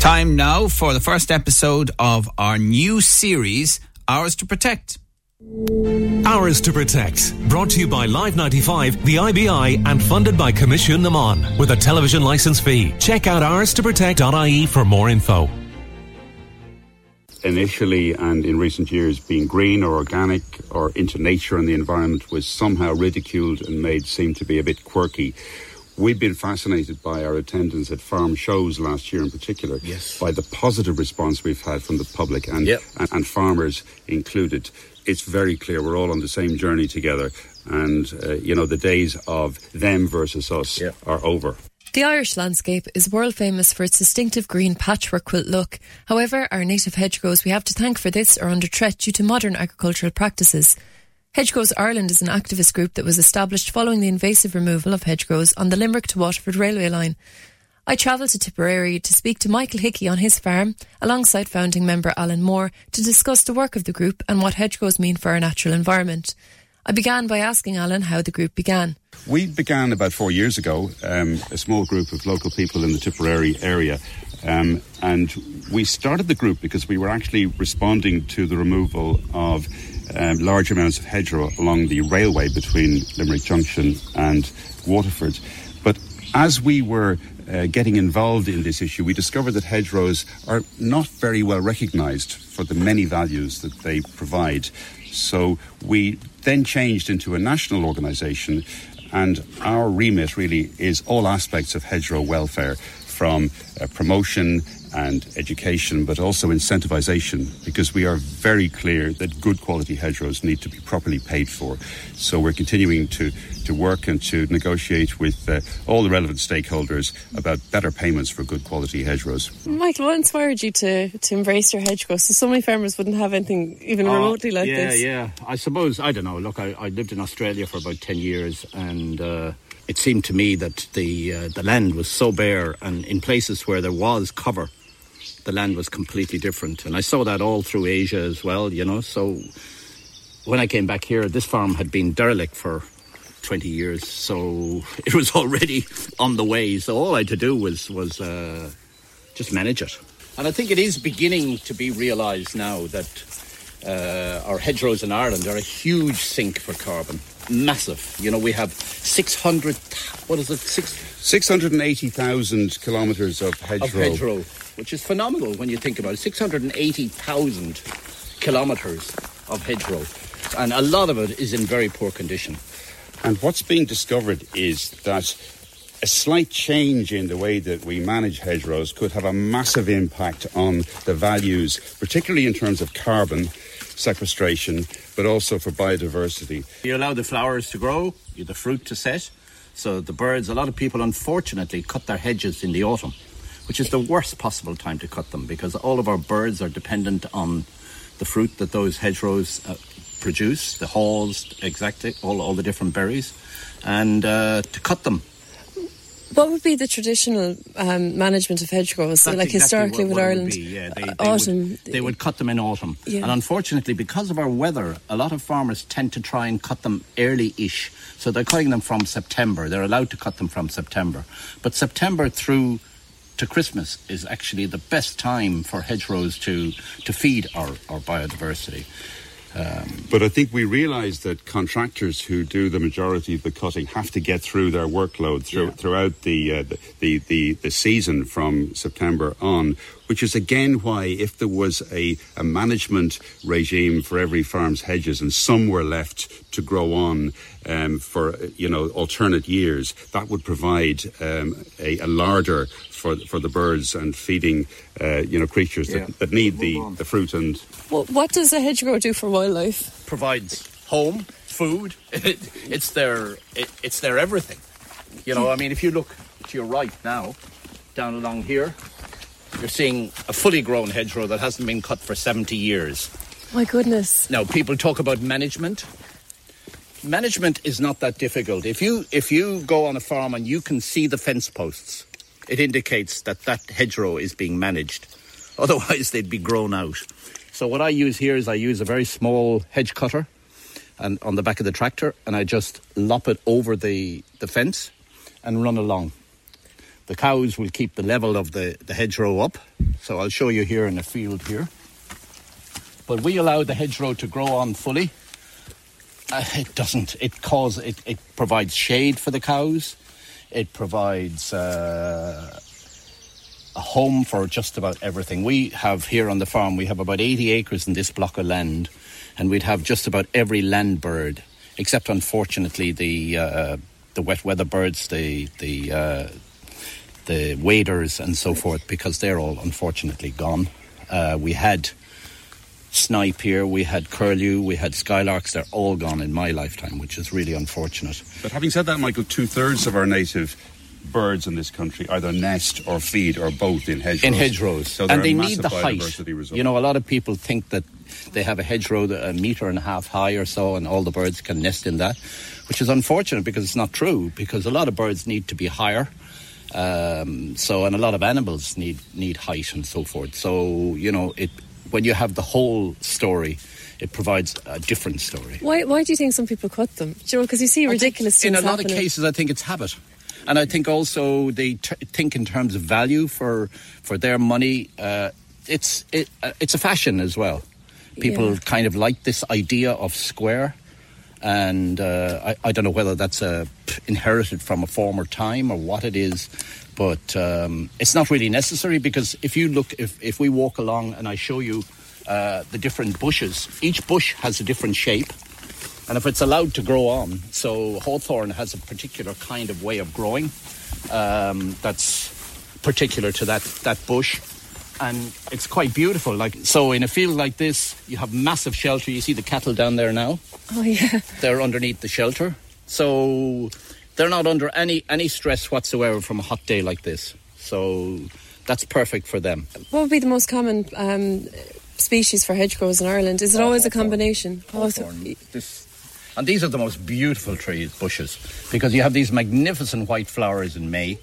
time now for the first episode of our new series, Ours to Protect. Ours to Protect, brought to you by Live 95, the IBI, and funded by Coimisiún na Meán with a television licence fee. Check out ours to protect.ie for more info. Initially and in recent years, being green or organic or into nature and the environment was somehow ridiculed and made seem to be a bit quirky. We've been fascinated by our attendance at farm shows last year in particular, yes. by the positive response we've had from the public and, yep. and, and, farmers included. It's very clear we're all on the same journey together, and uh, you know the days of them versus us yep. are over. The Irish landscape is world famous for its distinctive green patchwork quilt look. However, our native hedgerows we have to thank for this are under threat due to modern agricultural practices. Hedgerows Ireland is an activist group that was established following the invasive removal of hedgerows on the Limerick to Waterford railway line. I travelled to Tipperary to speak to Michael Hickey on his farm, alongside founding member Alan Moore, to discuss the work of the group and what hedgerows mean for our natural environment. I began by asking Alan how the group began. We began about four years ago, um, a small group of local people in the Tipperary area. Um, and we started the group because we were actually responding to the removal of um, large amounts of hedgerow along the railway between Limerick Junction and Waterford. But as we were uh, getting involved in this issue, we discovered that hedgerows are not very well recognised for the many values that they provide. So we then changed into a national organisation, and our remit really is all aspects of hedgerow welfare from uh, promotion and education, but also incentivisation, because we are very clear that good quality hedgerows need to be properly paid for. So we're continuing to, to work and to negotiate with uh, all the relevant stakeholders about better payments for good quality hedgerows. Michael, what inspired you to, to embrace your hedgerows? So, so many farmers wouldn't have anything even uh, remotely like yeah, this. Yeah, yeah. I suppose, I don't know. Look, I, I lived in Australia for about 10 years and. Uh, it seemed to me that the uh, the land was so bare, and in places where there was cover, the land was completely different. And I saw that all through Asia as well, you know. So when I came back here, this farm had been derelict for 20 years, so it was already on the way. So all I had to do was was uh, just manage it. And I think it is beginning to be realised now that uh, our hedgerows in Ireland are a huge sink for carbon. Massive. You know, we have 600, what is it? Six, 680,000 kilometres of hedgerow. Of hedgerow, which is phenomenal when you think about it. 680,000 kilometres of hedgerow. And a lot of it is in very poor condition. And what's being discovered is that a slight change in the way that we manage hedgerows could have a massive impact on the values, particularly in terms of carbon sequestration, but also for biodiversity. You allow the flowers to grow, the fruit to set. So the birds, a lot of people unfortunately cut their hedges in the autumn, which is the worst possible time to cut them because all of our birds are dependent on the fruit that those hedgerows uh, produce, the haws, exactly, all, all the different berries. And uh, to cut them what would be the traditional um, management of hedgerows? Like exactly historically what, with what Ireland, yeah, they, they autumn. Would, they would cut them in autumn, yeah. and unfortunately, because of our weather, a lot of farmers tend to try and cut them early-ish. So they're cutting them from September. They're allowed to cut them from September, but September through to Christmas is actually the best time for hedgerows to to feed our, our biodiversity. Um, but I think we realise that contractors who do the majority of the cutting have to get through their workload through, yeah. throughout the, uh, the, the, the season from September on, which is again why if there was a, a management regime for every farm's hedges and some were left to grow on um, for you know alternate years, that would provide um, a, a larder for for the birds and feeding uh, you know creatures yeah. that, that need the, the fruit and. Well, what does a hedgerow do for wildlife? Provides home, food. it's their it, it's their everything. You know, I mean, if you look to your right now, down along here, you're seeing a fully grown hedgerow that hasn't been cut for 70 years. My goodness. Now, people talk about management. Management is not that difficult. If you if you go on a farm and you can see the fence posts, it indicates that that hedgerow is being managed. Otherwise, they'd be grown out. So what I use here is I use a very small hedge cutter, and on the back of the tractor, and I just lop it over the the fence, and run along. The cows will keep the level of the, the hedgerow up. So I'll show you here in the field here. But we allow the hedgerow to grow on fully. Uh, it doesn't. It cause it, it provides shade for the cows. It provides uh, a home for just about everything. We have here on the farm. We have about 80 acres in this block of land, and we'd have just about every land bird, except unfortunately the uh, the wet weather birds, the the uh, the waders and so forth, because they're all unfortunately gone. Uh, we had snipe here, we had curlew, we had skylarks. They're all gone in my lifetime, which is really unfortunate. But having said that, Michael, two thirds of our native birds in this country either nest or feed or both in hedgerows. In hedgerows, so and they need the height. Result. You know, a lot of people think that they have a hedgerow a meter and a half high or so, and all the birds can nest in that, which is unfortunate because it's not true. Because a lot of birds need to be higher. Um, so, and a lot of animals need need height and so forth. So, you know, it when you have the whole story, it provides a different story. Why, why do you think some people cut them? Know, because you see ridiculous In a lot happening. of cases, I think it's habit. And I think also they t- think in terms of value for for their money. Uh, it's it, uh, it's a fashion as well. People Yeah. kind of like this idea of square, and uh, I, I don't know whether that's uh, inherited from a former time or what it is, but um, it's not really necessary because if you look, if if we walk along and I show you uh, the different bushes, each bush has a different shape. And if it's allowed to grow on, so hawthorn has a particular kind of way of growing um, that's particular to that, that bush. And it's quite beautiful. Like so, in a field like this, you have massive shelter. You see the cattle down there now; Oh, yeah. they're underneath the shelter, so they're not under any any stress whatsoever from a hot day like this. So that's perfect for them. What would be the most common um, species for hedgerows in Ireland? Is it always a combination? Hawthorn. This, and these are the most beautiful trees, bushes, because you have these magnificent white flowers in May.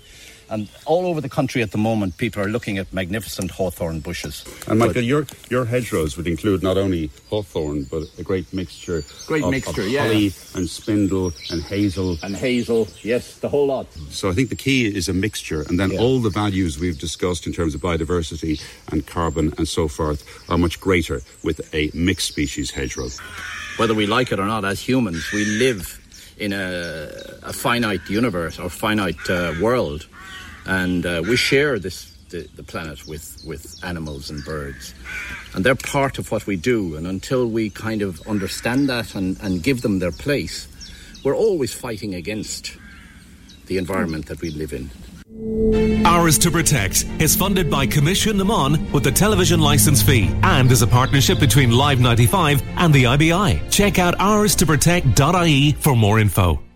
And all over the country at the moment, people are looking at magnificent hawthorn bushes. And Michael, your your hedgerows would include not only hawthorn, but a great mixture, Great of, mixture, of yeah. holly and spindle and hazel. And hazel, yes, the whole lot. So I think the key is a mixture, and then Yeah. all the values we've discussed in terms of biodiversity and carbon and so forth are much greater with a mixed species hedgerow. Whether we like it or not, as humans, we live in a, a finite universe or finite uh, world, and uh, we share this the, the planet with with animals and birds, and they're part of what we do. And until we kind of understand that and, and give them their place, we're always fighting against the environment that we live in. Ours to Protect is funded by Coimisiún na Meán with the television license fee and is a partnership between Live 95 and the IBI. Check out ours2protect.ie for more info.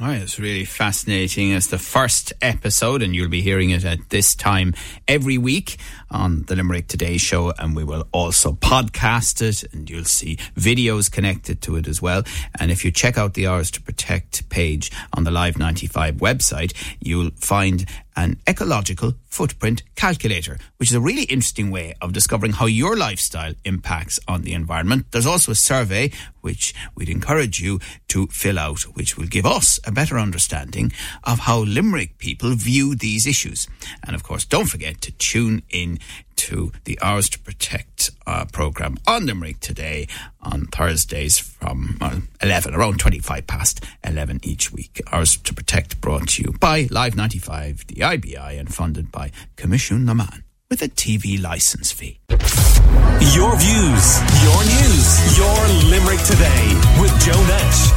Right, it's really fascinating. It's the first episode, and you'll be hearing it at this time every week on the Limerick Today show. And we will also podcast it, and you'll see videos connected to it as well. And if you check out the Ours to Protect page on the Live 95 website, you'll find an ecological footprint calculator, which is a really interesting way of discovering how your lifestyle impacts on the environment. There's also a survey which we'd encourage you to fill out, which will give us a better understanding of how Limerick people view these issues. And of course, don't forget to tune in to the Ours to Protect uh, program on Limerick today on Thursdays from uh, 11, around 25 past 11 each week. Ours to Protect brought to you by Live 95, the IBI, and funded by Coimisiún na Meán with a TV license fee. Your views, your news, your Limerick today with Joe Nash